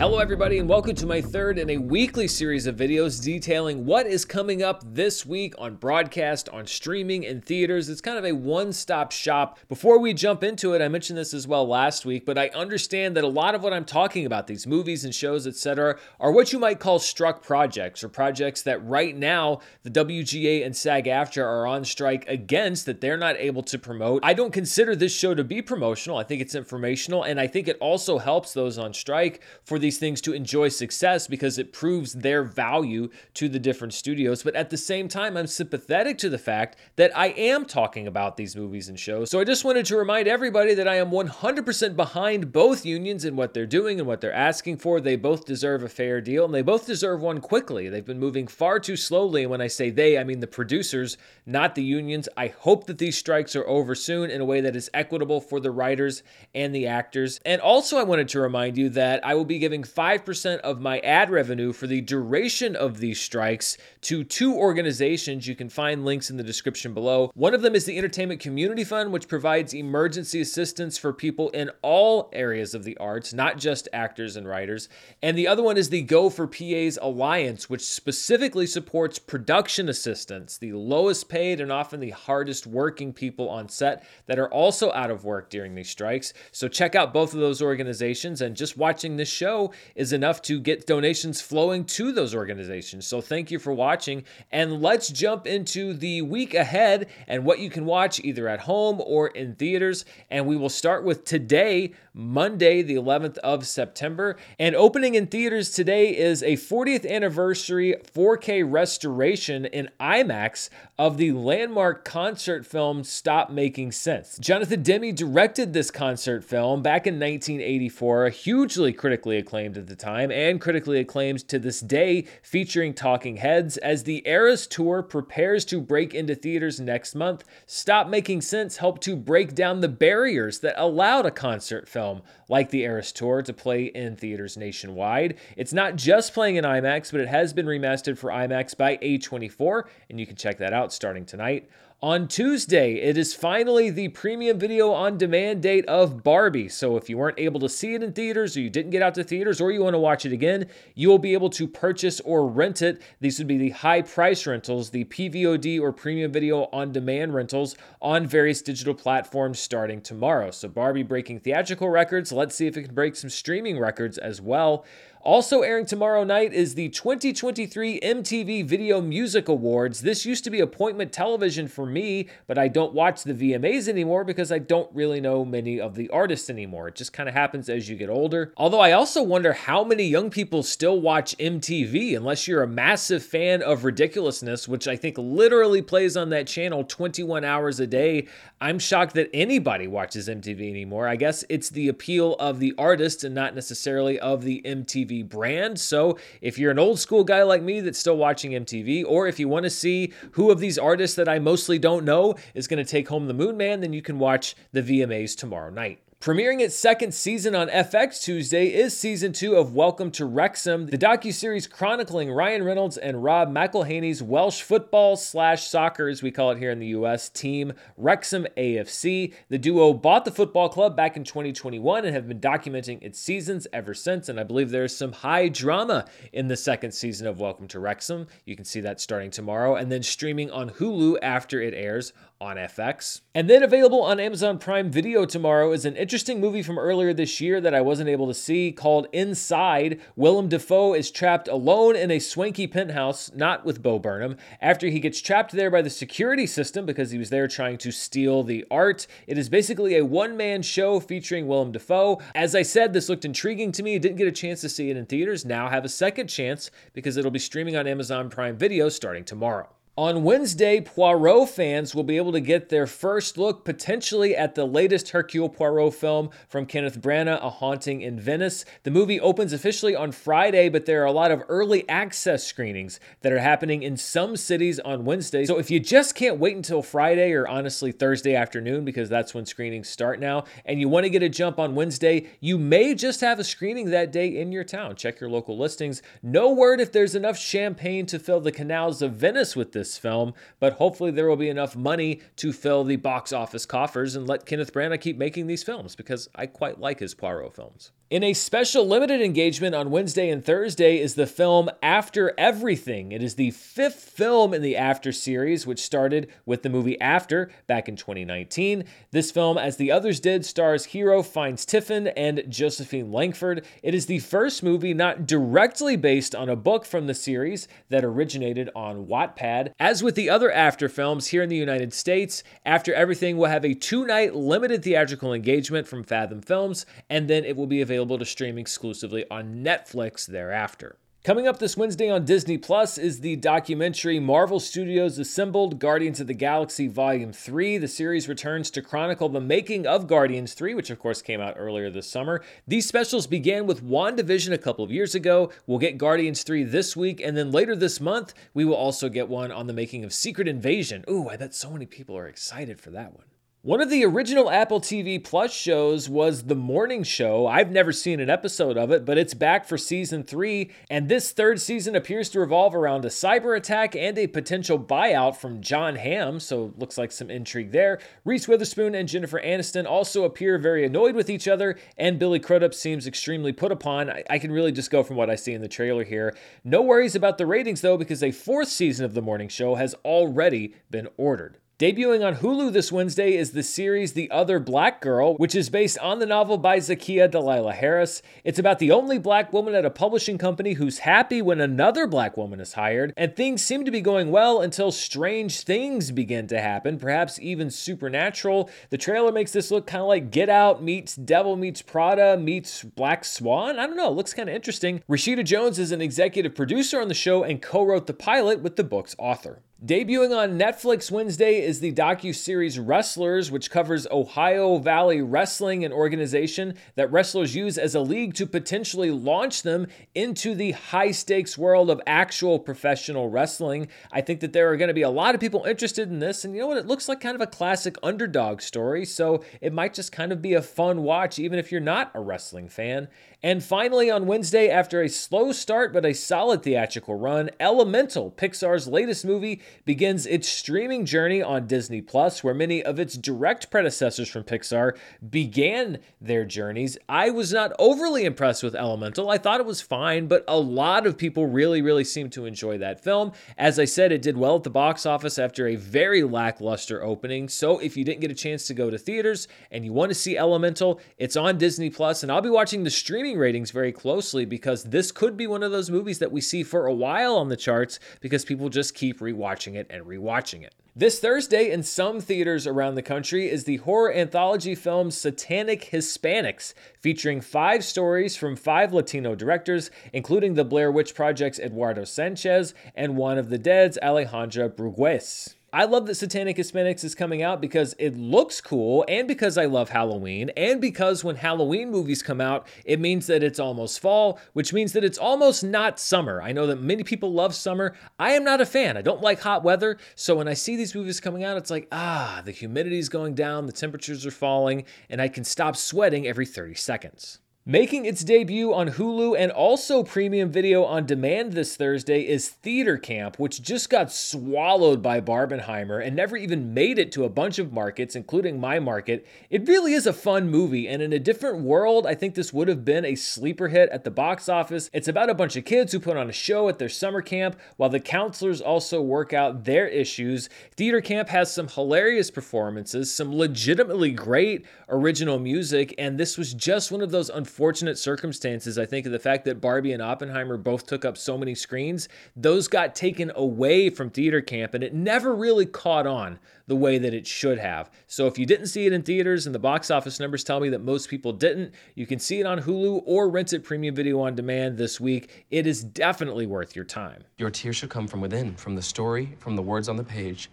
Hello, everybody, and welcome to my third in a weekly series of videos detailing what is coming up this week on broadcast, on streaming, and theaters. It's kind of a one stop shop. Before we jump into it, I mentioned this as well last week, but I understand that a lot of what I'm talking about, these movies and shows, etc., are what you might call struck projects or projects that right now the WGA and SAG AFTRA are on strike against that they're not able to promote. I don't consider this show to be promotional, I think it's informational, and I think it also helps those on strike for the these things to enjoy success because it proves their value to the different studios. But at the same time, I'm sympathetic to the fact that I am talking about these movies and shows. So I just wanted to remind everybody that I am 100% behind both unions and what they're doing and what they're asking for. They both deserve a fair deal and they both deserve one quickly. They've been moving far too slowly. And when I say they, I mean the producers, not the unions. I hope that these strikes are over soon in a way that is equitable for the writers and the actors. And also, I wanted to remind you that I will be giving 5% of my ad revenue for the duration of these strikes to two organizations. You can find links in the description below. One of them is the Entertainment Community Fund, which provides emergency assistance for people in all areas of the arts, not just actors and writers. And the other one is the Go for PAs Alliance, which specifically supports production assistants, the lowest paid and often the hardest working people on set that are also out of work during these strikes. So check out both of those organizations and just watching this show is enough to get donations flowing to those organizations. So thank you for watching. And let's jump into the week ahead and what you can watch either at home or in theaters. And we will start with today, Monday, the 11th of September. And opening in theaters today is a 40th anniversary 4K restoration in IMAX of the landmark concert film Stop Making Sense. Jonathan Demme directed this concert film back in 1984, hugely critically acclaimed acclaimed at the time and critically acclaimed to this day, featuring talking heads. As the Eras Tour prepares to break into theaters next month, Stop Making Sense helped to break down the barriers that allowed a concert film like the Eras Tour to play in theaters nationwide. It's not just playing in IMAX, but it has been remastered for IMAX by A24, and you can check that out starting tonight. On Tuesday, it is finally the premium video on demand date of Barbie. So if you weren't able to see it in theaters or you didn't get out to theaters or you want to watch it again, you will be able to purchase or rent it. These would be the high price rentals, the PVOD or premium video on demand rentals on various digital platforms starting tomorrow. So Barbie breaking theatrical records. Let's see if it can break some streaming records as well. Also airing tomorrow night is the 2023 MTV Video Music Awards. This used to be appointment television for me, but I don't watch the VMAs anymore because I don't really know many of the artists anymore. It just kind of happens as you get older. Although I also wonder how many young people still watch MTV unless you're a massive fan of ridiculousness, which I think literally plays on that channel 21 hours a day. I'm shocked that anybody watches MTV anymore. I guess it's the appeal of the artist and not necessarily of the MTV MTV brand. So if you're an old school guy like me that's still watching MTV, or if you want to see who of these artists that I mostly don't know is going to take home the Moon Man, then you can watch the VMAs tomorrow night. Premiering its second season on FX Tuesday is season two of Welcome to Wrexham, the docu-series chronicling Ryan Reynolds and Rob McElhenney's Welsh football slash soccer, as we call it here in the U.S., team Wrexham AFC. The duo bought the football club back in 2021 and have been documenting its seasons ever since. And I believe there's some high drama in the second season of Welcome to Wrexham. You can see that starting tomorrow and then streaming on Hulu after it airs on FX. And then available on Amazon Prime Video tomorrow is an interesting movie from earlier this year that I wasn't able to see called Inside. Willem Dafoe is trapped alone in a swanky penthouse, not with Bo Burnham, after he gets trapped there by the security system because he was there trying to steal the art. It is basically a one man show featuring Willem Dafoe. As I said, this looked intriguing to me. Didn't get a chance to see it in theaters. Now have a second chance because it'll be streaming on Amazon Prime Video starting tomorrow. On Wednesday, Poirot fans will be able to get their first look potentially at the latest Hercule Poirot film from Kenneth Branagh, A Haunting in Venice. The movie opens officially on Friday, but there are a lot of early access screenings that are happening in some cities on Wednesday. So if you just can't wait until Friday or honestly Thursday afternoon, because that's when screenings start now, and you want to get a jump on Wednesday, you may just have a screening that day in your town. Check your local listings. No word if there's enough champagne to fill the canals of Venice with this this film, but hopefully there will be enough money to fill the box office coffers and let Kenneth Branagh keep making these films because I quite like his Poirot films. In a special limited engagement on Wednesday and Thursday is the film After Everything. It is the fifth film in the After series, which started with the movie After back in 2019. This film, as the others did, stars Hero Fiennes Tiffin and Josephine Langford. It is the first movie not directly based on a book from the series that originated on Wattpad. As with the other After films here in the United States, After Everything will have a two night limited theatrical engagement from Fathom Films, and then it will be available available to stream exclusively on Netflix thereafter. Coming up this Wednesday on Disney Plus is the documentary Marvel Studios Assembled Guardians of the Galaxy Volume 3. The series returns to chronicle the making of Guardians 3, which of course came out earlier this summer. These specials began with WandaVision a couple of years ago. We'll get Guardians 3 this week, and then later this month, we will also get one on the making of Secret Invasion. Ooh, I bet so many people are excited for that one. One of the original Apple TV Plus shows was The Morning Show. I've never seen an episode of it, but it's back for season three, and this third season appears to revolve around a cyber attack and a potential buyout from Jon Hamm, so looks like some intrigue there. Reese Witherspoon and Jennifer Aniston also appear very annoyed with each other, and Billy Crudup seems extremely put upon. I, I can really just go from what I see in the trailer here. No worries about the ratings, though, because a fourth season of The Morning Show has already been ordered. Debuting on Hulu this Wednesday is the series The Other Black Girl, which is based on the novel by Zakiya Dalila Harris. It's about the only black woman at a publishing company who's happy when another black woman is hired, and things seem to be going well until strange things begin to happen, perhaps even supernatural. The trailer makes this look kind of like Get Out meets Devil meets Prada meets Black Swan. I don't know, it looks kind of interesting. Rashida Jones is an executive producer on the show and co wrote the pilot with the book's author. Debuting on Netflix Wednesday is the docu-series Wrestlers, which covers Ohio Valley Wrestling, an organization that wrestlers use as a league to potentially launch them into the high-stakes world of actual professional wrestling. I think that there are going to be a lot of people interested in this, and you know what? It looks like kind of a classic underdog story, so it might just kind of be a fun watch, even if you're not a wrestling fan. And finally, on Wednesday, after a slow start but a solid theatrical run, Elemental, Pixar's latest movie, begins its streaming journey on Disney Plus, where many of its direct predecessors from Pixar began their journeys. I was not overly impressed with Elemental. I thought it was fine, but a lot of people really, really seemed to enjoy that film. As I said, it did well at the box office after a very lackluster opening. So if you didn't get a chance to go to theaters and you want to see Elemental, it's on Disney Plus, and I'll be watching the streaming ratings very closely because this could be one of those movies that we see for a while on the charts because people just keep rewatching it and rewatching it. This Thursday, in some theaters around the country, is the horror anthology film Satanic Hispanics, featuring five stories from five Latino directors, including the Blair Witch Project's Eduardo Sanchez and Juan of the Dead's Alejandro Brugués. I love that Satanic Hispanics is coming out because it looks cool and because I love Halloween and because when Halloween movies come out, it means that it's almost fall, which means that it's almost not summer. I know that many people love summer. I am not a fan. I don't like hot weather. So when I see these movies coming out, it's like, ah, the humidity is going down, the temperatures are falling, and I can stop sweating every 30 seconds. Making its debut on Hulu and also premium video on demand this Thursday is Theater Camp, which just got swallowed by Barbenheimer and never even made it to a bunch of markets, including my market. It really is a fun movie, and in a different world, I think this would have been a sleeper hit at the box office. It's about a bunch of kids who put on a show at their summer camp while the counselors also work out their issues. Theater Camp has some hilarious performances, some legitimately great original music, and this was just one of those unfortunate circumstances, I think, of the fact that Barbie and Oppenheimer both took up so many screens. Those got taken away from theater camp, and it never really caught on the way that it should have. So if you didn't see it in theaters and the box office numbers tell me that most people didn't, you can see it on Hulu or rent it premium video on demand this week. It is definitely worth your time. Your tears should come from within, from the story, from the words on the page,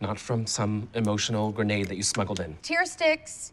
not from some emotional grenade that you smuggled in. Tear sticks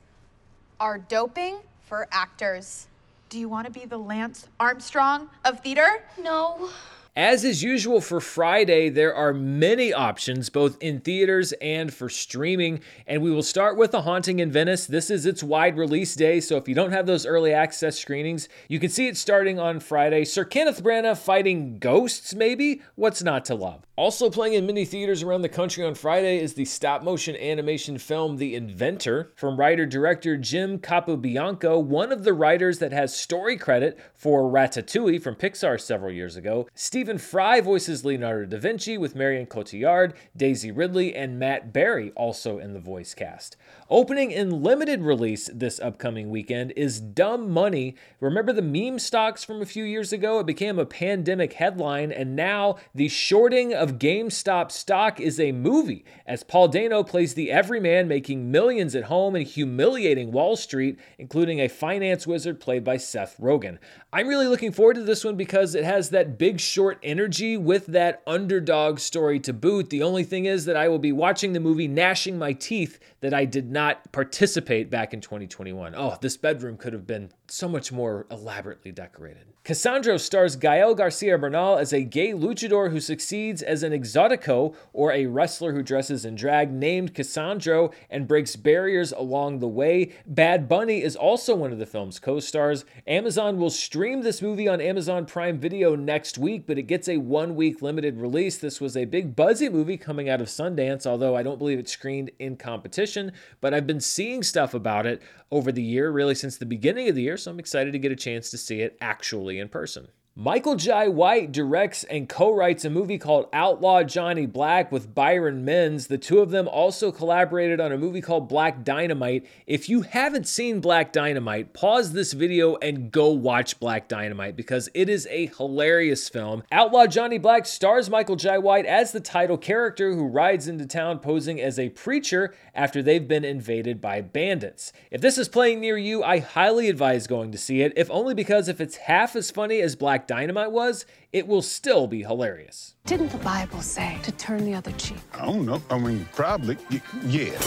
are doping for actors. Do you want to be the Lance Armstrong of theater? No. As is usual for Friday, there are many options, both in theaters and for streaming. And we will start with The Haunting in Venice. This is its wide release day, so if you don't have those early access screenings, you can see it starting on Friday. Sir Kenneth Branagh fighting ghosts, maybe? What's not to love? Also playing in many theaters around the country on Friday is the stop motion animation film The Inventor from writer director Jim Capobianco, one of the writers that has story credit for Ratatouille from Pixar several years ago. Stephen Fry voices Leonardo da Vinci with Marion Cotillard, Daisy Ridley, and Matt Berry also in the voice cast. Opening in limited release this upcoming weekend is Dumb Money. Remember the meme stocks from a few years ago? It became a pandemic headline, and now the shorting of GameStop stock is a movie, as Paul Dano plays the everyman making millions at home and humiliating Wall Street, including a finance wizard played by Seth Rogen. I'm really looking forward to this one because it has that big short energy with that underdog story to boot. The only thing is that I will be watching the movie gnashing my teeth that I did not participate back in 2021. Oh, this bedroom could have been so much more elaborately decorated. Cassandro stars Gael Garcia Bernal as a gay luchador who succeeds as an exotico, or a wrestler who dresses in drag, named Cassandro and breaks barriers along the way. Bad Bunny is also one of the film's co stars. Amazon will stream this movie on Amazon Prime Video next week, but it gets a one week limited release. This was a big buzzy movie coming out of Sundance, although I don't believe it screened in competition, but I've been seeing stuff about it over the year, really since the beginning of the year, so I'm excited to get a chance to see it actually in person. Michael Jai White directs and co writes a movie called Outlaw Johnny Black with Byron Minns. The two of them also collaborated on a movie called Black Dynamite. If you haven't seen Black Dynamite, pause this video and go watch Black Dynamite because it is a hilarious film. Outlaw Johnny Black stars Michael Jai White as the title character who rides into town posing as a preacher after they've been invaded by bandits. If this is playing near you, I highly advise going to see it, if only because if it's half as funny as Black Dynamite was, it will still be hilarious. Didn't the Bible say to turn the other cheek? I don't know. I mean, probably, yeah.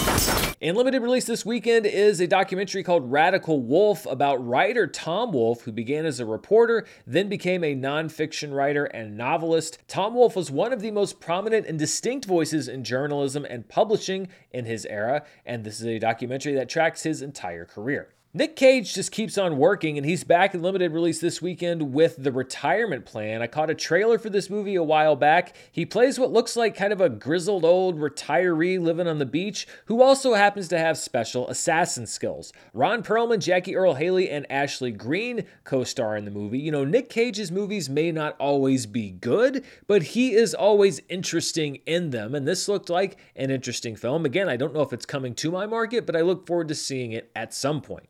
In limited release this weekend is a documentary called Radical Wolfe about writer Tom Wolfe, who began as a reporter, then became a nonfiction writer and novelist. Tom Wolfe was one of the most prominent and distinct voices in journalism and publishing in his era, and this is a documentary that tracks his entire career. Nick Cage just keeps on working, and he's back in limited release this weekend with The Retirement Plan. I caught a trailer for this movie a while back. He plays what looks like kind of a grizzled old retiree living on the beach who also happens to have special assassin skills. Ron Perlman, Jackie Earle Haley, and Ashley Greene co star in the movie. You know, Nick Cage's movies may not always be good, but he is always interesting in them, and this looked like an interesting film. Again, I don't know if it's coming to my market, but I look forward to seeing it at some point.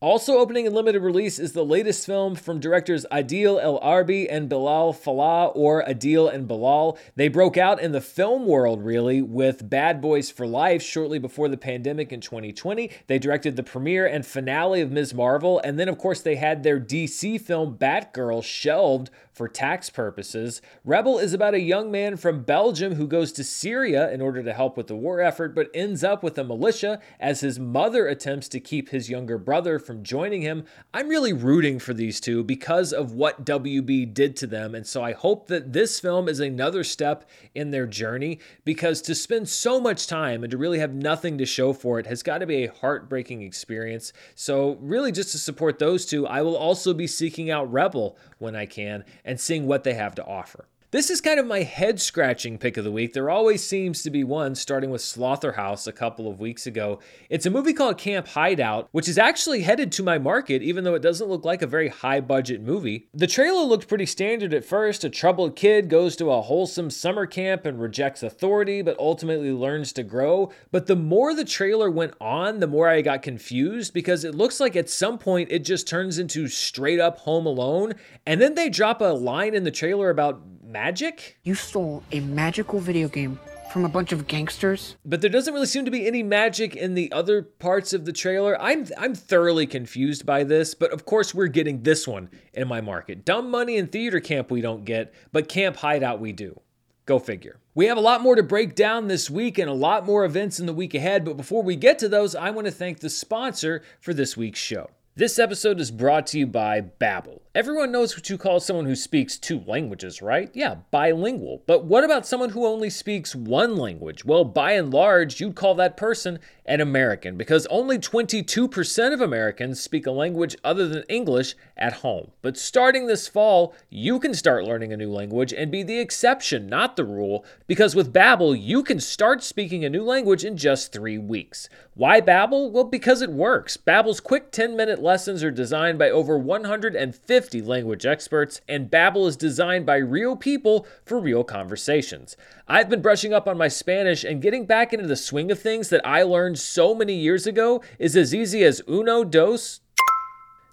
Also opening in limited release is the latest film from directors Adil El Arbi and Bilal Fallah, or Adil and Bilal. They broke out in the film world, really, with Bad Boys for Life shortly before the pandemic in 2020. They directed the premiere and finale of Ms. Marvel, and then, of course, they had their DC film Batgirl shelved for tax purposes. Rebel is about a young man from Belgium who goes to Syria in order to help with the war effort, but ends up with a militia as his mother attempts to keep his younger brother from joining him. I'm really rooting for these two because of what WB did to them, and so I hope that this film is another step in their journey because to spend so much time and to really have nothing to show for it has got to be a heartbreaking experience. So, really, just to support those two, I will also be seeking out Rebel when I can and seeing what they have to offer. This is kind of my head scratching pick of the week. There always seems to be one, starting with Slaughterhouse a couple of weeks ago. It's a movie called Camp Hideout, which is actually headed to my market, even though it doesn't look like a very high budget movie. The trailer looked pretty standard at first. A troubled kid goes to a wholesome summer camp and rejects authority, but ultimately learns to grow. But the more the trailer went on, the more I got confused because it looks like at some point it just turns into straight up Home Alone. And then they drop a line in the trailer about magic? You stole a magical video game from a bunch of gangsters. But there doesn't really seem to be any magic in the other parts of the trailer. I'm I'm thoroughly confused by this, but of course we're getting this one in my market. Dumb money in theater camp we don't get, but camp hideout we do. Go figure. We have a lot more to break down this week and a lot more events in the week ahead, but before we get to those, I want to thank the sponsor for this week's show. This episode is brought to you by Babbel. Everyone knows what you call someone who speaks two languages, right? Yeah, bilingual. But what about someone who only speaks one language? Well, by and large, you'd call that person an American because only 22% of Americans speak a language other than English at home. But starting this fall, you can start learning a new language and be the exception, not the rule, because with Babbel, you can start speaking a new language in just 3 weeks. Why Babbel? Well, because it works. Babbel's quick 10-minute lessons are designed by over 150 language experts, and Babbel is designed by real people for real conversations. I've been brushing up on my Spanish and getting back into the swing of things that I learned so many years ago is as easy as uno, dos.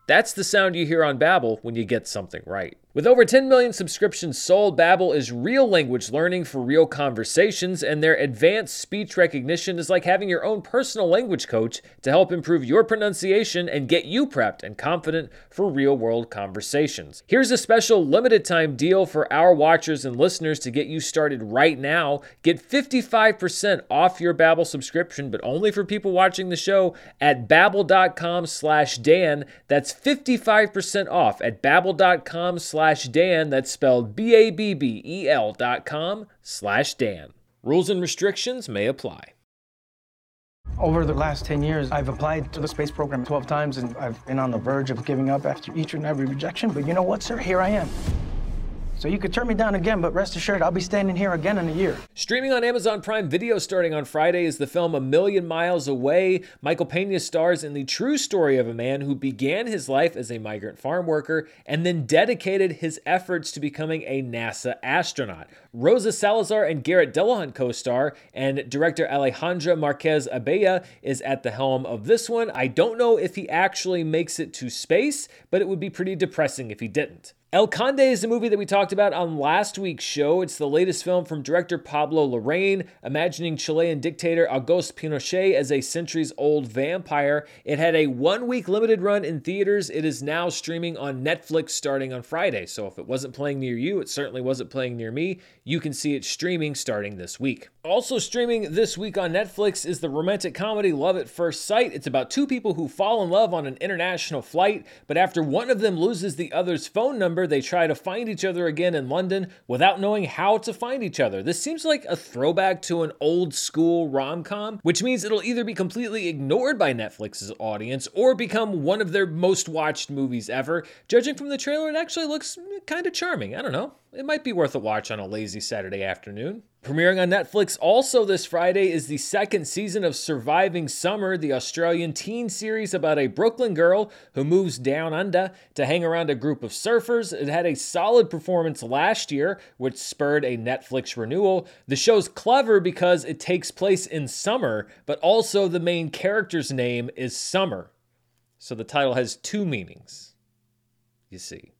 That's the sound you hear on Babbel when you get something right. With over 10 million subscriptions sold, Babbel is real language learning for real conversations, and their advanced speech recognition is like having your own personal language coach to help improve your pronunciation and get you prepped and confident for real-world conversations. Here's a special limited time deal for our watchers and listeners to get you started right now. Get 55% off your Babbel subscription, but only for people watching the show at babbel.com slash Dan. That's 55% off at babbel.com slash Dan. That's spelled B A B B E L dot com slash Dan. Rules and restrictions may apply. Over the last 10 years, I've applied to the space program 12 times and I've been on the verge of giving up after each and every rejection. But you know what, sir? Here I am. So you could turn me down again, but rest assured, I'll be standing here again in a year. Streaming on Amazon Prime Video starting on Friday is the film A Million Miles Away. Michael Pena stars in the true story of a man who began his life as a migrant farm worker and then dedicated his efforts to becoming a NASA astronaut. Rosa Salazar and Garrett Dillahunt co star, and director Alejandra Marquez Abella is at the helm of this one. I don't know if he actually makes it to space, but it would be pretty depressing if he didn't. El Conde is a movie that we talked about on last week's show. It's the latest film from director Pablo Larraín, imagining Chilean dictator Augusto Pinochet as a centuries old vampire. It had a one week limited run in theaters. It is now streaming on Netflix starting on Friday. So if it wasn't playing near you, it certainly wasn't playing near me. You can see it streaming starting this week. Also streaming this week on Netflix is the romantic comedy Love at First Sight. It's about two people who fall in love on an international flight, but after one of them loses the other's phone number, they try to find each other again in London without knowing how to find each other. This seems like a throwback to an old school rom com, which means it'll either be completely ignored by Netflix's audience or become one of their most watched movies ever. Judging from the trailer, it actually looks kind of charming. I don't know. It might be worth a watch on a lazy Saturday afternoon. Premiering on Netflix also this Friday is the second season of Surviving Summer, the Australian teen series about a Brooklyn girl who moves down under to hang around a group of surfers. It had a solid performance last year, which spurred a Netflix renewal. The show's clever because it takes place in summer, but also the main character's name is Summer. So the title has two meanings. You see.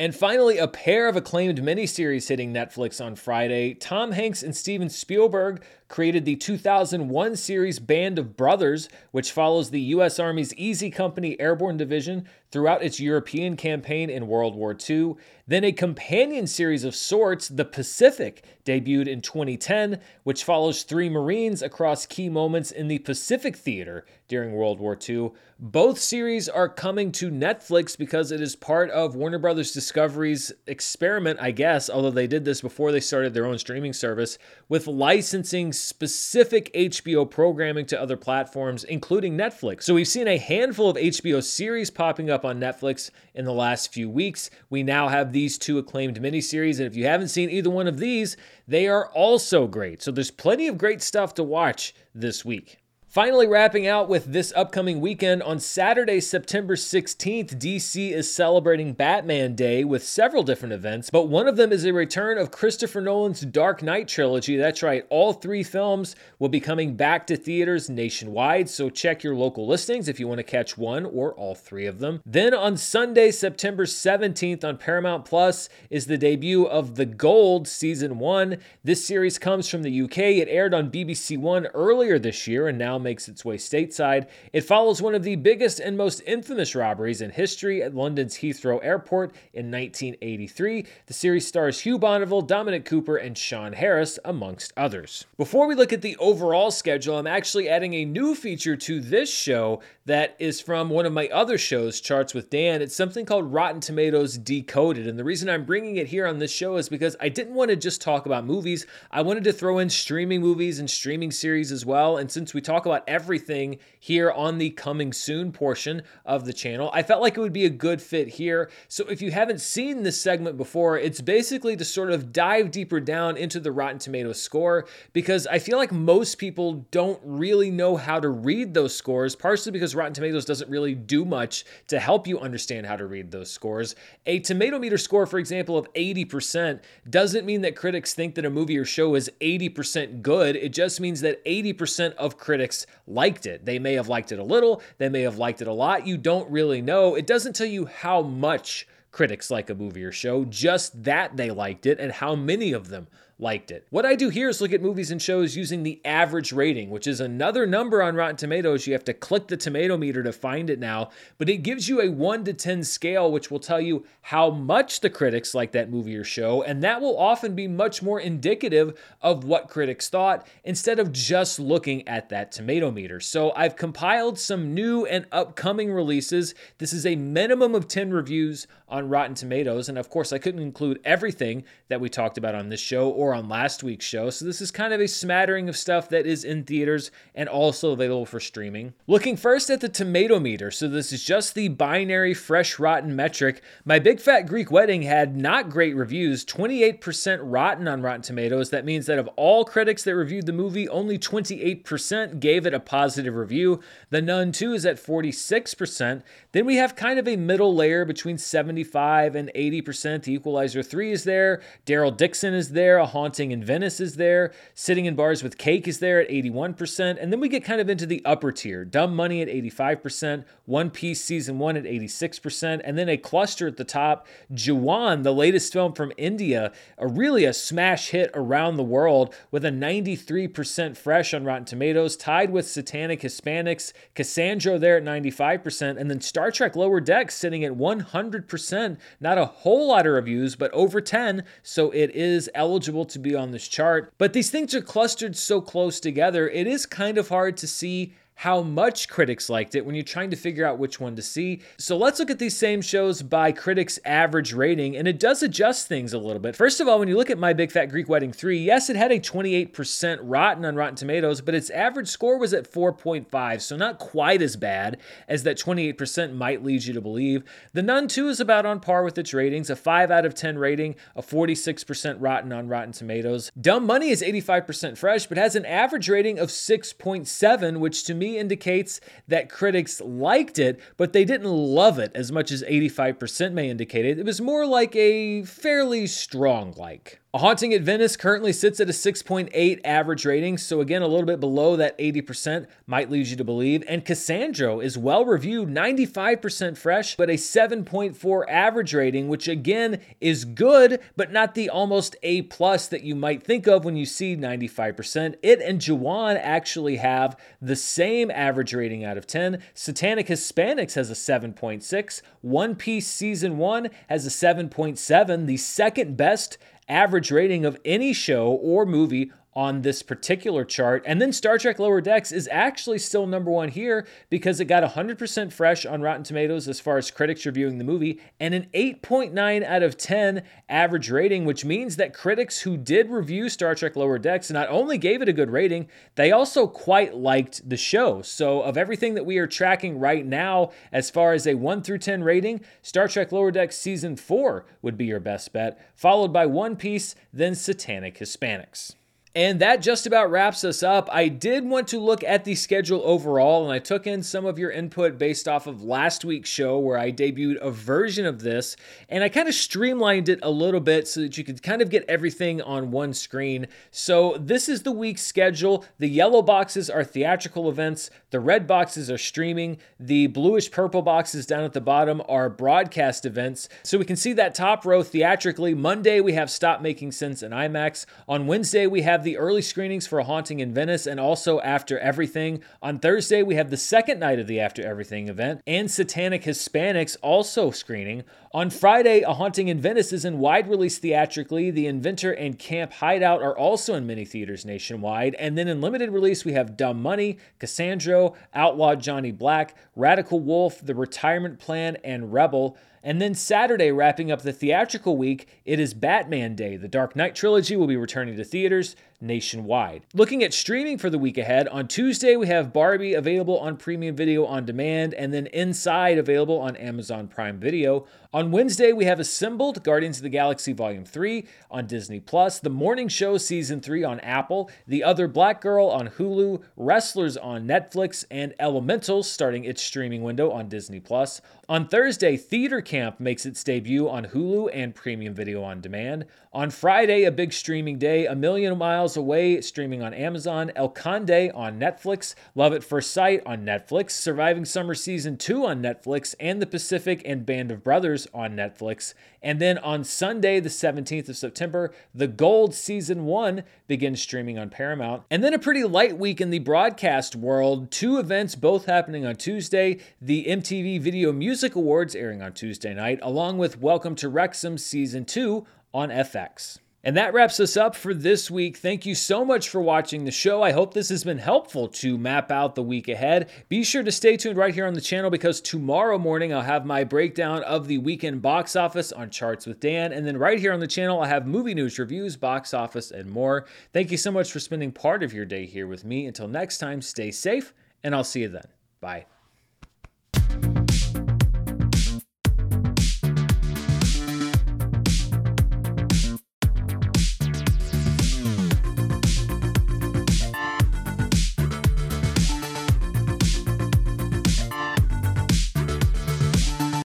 And finally, a pair of acclaimed miniseries hitting Netflix on Friday. Tom Hanks and Steven Spielberg created the 2001 series Band of Brothers, which follows the U.S. Army's Easy Company Airborne Division throughout its European campaign in World War II. Then a companion series of sorts, The Pacific, debuted in 2010, which follows three Marines across key moments in the Pacific Theater during World War II. Both series are coming to Netflix because it is part of Warner Brothers Discovery's experiment, I guess, although they did this before they started their own streaming service, with licensing specific HBO programming to other platforms, including Netflix. So we've seen a handful of HBO series popping up on Netflix in the last few weeks. We now have these two acclaimed miniseries, and if you haven't seen either one of these, they are also great. So there's plenty of great stuff to watch this week. Finally, wrapping out with this upcoming weekend, on Saturday, September 16th, DC is celebrating Batman Day with several different events, but one of them is a return of Christopher Nolan's Dark Knight trilogy. That's right, all three films will be coming back to theaters nationwide, so check your local listings if you want to catch one or all three of them. Then on Sunday, September 17th on Paramount Plus is the debut of The Gold Season 1. This series comes from the UK. It aired on BBC One earlier this year and now makes its way stateside. It follows one of the biggest and most infamous robberies in history at London's Heathrow Airport in 1983. The series stars Hugh Bonneville, Dominic Cooper, and Sean Harris, amongst others. Before we look at the overall schedule, I'm actually adding a new feature to this show that is from one of my other shows, Charts with Dan. It's something called Rotten Tomatoes Decoded. And the reason I'm bringing it here on this show is because I didn't want to just talk about movies. I wanted to throw in streaming movies and streaming series as well. And since we talk about everything here on the coming soon portion of the channel, I felt like it would be a good fit here. So if you haven't seen this segment before, it's basically to sort of dive deeper down into the Rotten Tomatoes score because I feel like most people don't really know how to read those scores, partially because Rotten Tomatoes doesn't really do much to help you understand how to read those scores. A tomato meter score, for example, of 80% doesn't mean that critics think that a movie or show is 80% good. It just means that 80% of critics liked it. They may have liked it a little, they may have liked it a lot. You don't really know. It doesn't tell you how much critics like a movie or show, just that they liked it and how many of them liked it. What I do here is look at movies and shows using the average rating, which is another number on Rotten Tomatoes. You have to click the tomato meter to find it now, but it gives you a 1 to 10 scale, which will tell you how much the critics like that movie or show, and that will often be much more indicative of what critics thought instead of just looking at that tomato meter. So I've compiled some new and upcoming releases. This is a minimum of 10 reviews on Rotten Tomatoes, and of course, I couldn't include everything that we talked about on this show or on last week's show. So this is kind of a smattering of stuff that is in theaters and also available for streaming. Looking first at the tomato meter. So this is just the binary fresh rotten metric. My Big Fat Greek Wedding had not great reviews, 28% rotten on Rotten Tomatoes. That means that of all critics that reviewed the movie, only 28% gave it a positive review. The Nun 2 is at 46%. Then we have kind of a middle layer between 75 and 80%. The Equalizer 3 is there. Daryl Dixon is there. A Haunting in Venice is there. Sitting in Bars with Cake is there at 81%. And then we get kind of into the upper tier. Dumb Money at 85%. One Piece Season 1 at 86%. And then a cluster at the top. Jawan, the latest film from India, a really a smash hit around the world with a 93% fresh on Rotten Tomatoes, tied with Satanic Hispanics. Cassandro there at 95%. And then Star Trek Lower Decks sitting at 100%. Not a whole lot of reviews, but over 10. So it is eligible to be on this chart. But these things are clustered so close together, it is kind of hard to see how much critics liked it when you're trying to figure out which one to see. So let's look at these same shows by critics' average rating, and it does adjust things a little bit. First of all, when you look at My Big Fat Greek Wedding 3, yes, it had a 28% rotten on Rotten Tomatoes, but its average score was at 4.5, so not quite as bad as that 28% might lead you to believe. The Nun 2 is about on par with its ratings, a 5 out of 10 rating, a 46% rotten on Rotten Tomatoes. Dumb Money is 85% fresh, but has an average rating of 6.7, which to me indicates that critics liked it, but they didn't love it as much as 85% may indicate it. It was more like a fairly strong like. A Haunting at Venice currently sits at a 6.8 average rating, so again, a little bit below that 80% might lead you to believe. And Cassandro is well reviewed, 95% fresh, but a 7.4 average rating, which again is good, but not the almost A plus that you might think of when you see 95%. It and Jawan actually have the same average rating out of 10. Satanic Hispanics has a 7.6. One Piece Season 1 has a 7.7, the second best average rating of any show or movie on this particular chart. And then Star Trek Lower Decks is actually still number one here because it got 100% fresh on Rotten Tomatoes as far as critics reviewing the movie and an 8.9 out of 10 average rating, which means that critics who did review Star Trek Lower Decks not only gave it a good rating, they also quite liked the show. So, of everything that we are tracking right now, as far as a 1 through 10 rating, Star Trek Lower Decks Season 4 would be your best bet, followed by One Piece, then Satanic Hispanics. And that just about wraps us up. I did want to look at the schedule overall, and I took in some of your input based off of last week's show where I debuted a version of this, and I kind of streamlined it a little bit so that you could kind of get everything on one screen. So, this is the week's schedule. The yellow boxes are theatrical events, the red boxes are streaming, the bluish purple boxes down at the bottom are broadcast events. So, we can see that top row theatrically. Monday, we have Stop Making Sense in IMAX. On Wednesday, we have have the early screenings for A Haunting in Venice and also After Everything. On Thursday, we have the second night of the After Everything event and Satanic Hispanics also screening. On Friday, A Haunting in Venice is in wide release theatrically. The Inventor and Camp Hideout are also in many theaters nationwide. And then in limited release, we have Dumb Money, Cassandro, Outlaw Johnny Black, Radical Wolfe, The Retirement Plan, and Rebel. And then Saturday, wrapping up the theatrical week, it is Batman Day. The Dark Knight trilogy will be returning to theaters nationwide. Looking at streaming for the week ahead, on Tuesday we have Barbie available on Premium Video on Demand and then Inside available on Amazon Prime Video. On Wednesday we have Assembled Guardians of the Galaxy Volume 3 on Disney Plus, The Morning Show Season 3 on Apple, The Other Black Girl on Hulu, Wrestlers on Netflix, and Elementals starting its streaming window on Disney Plus. On Thursday, Theater Camp makes its debut on Hulu and Premium Video on Demand. On Friday, a big streaming day, A Million Miles Away streaming on Amazon, El Conde on Netflix, Love at First Sight on Netflix, Surviving Summer Season 2 on Netflix, and The Pacific and Band of Brothers on Netflix. And then on Sunday, the 17th of September, The Gold Season 1 begins streaming on Paramount. And then a pretty light week in the broadcast world. Two events both happening on Tuesday the MTV Video Music Awards airing on Tuesday night, along with Welcome to Wrexham Season 2 on FX. And that wraps us up for this week. Thank you so much for watching the show. I hope this has been helpful to map out the week ahead. Be sure to stay tuned right here on the channel because tomorrow morning I'll have my breakdown of the weekend box office on Charts with Dan. And then right here on the channel, I have movie news reviews, box office, and more. Thank you so much for spending part of your day here with me. Until next time, stay safe, and I'll see you then. Bye.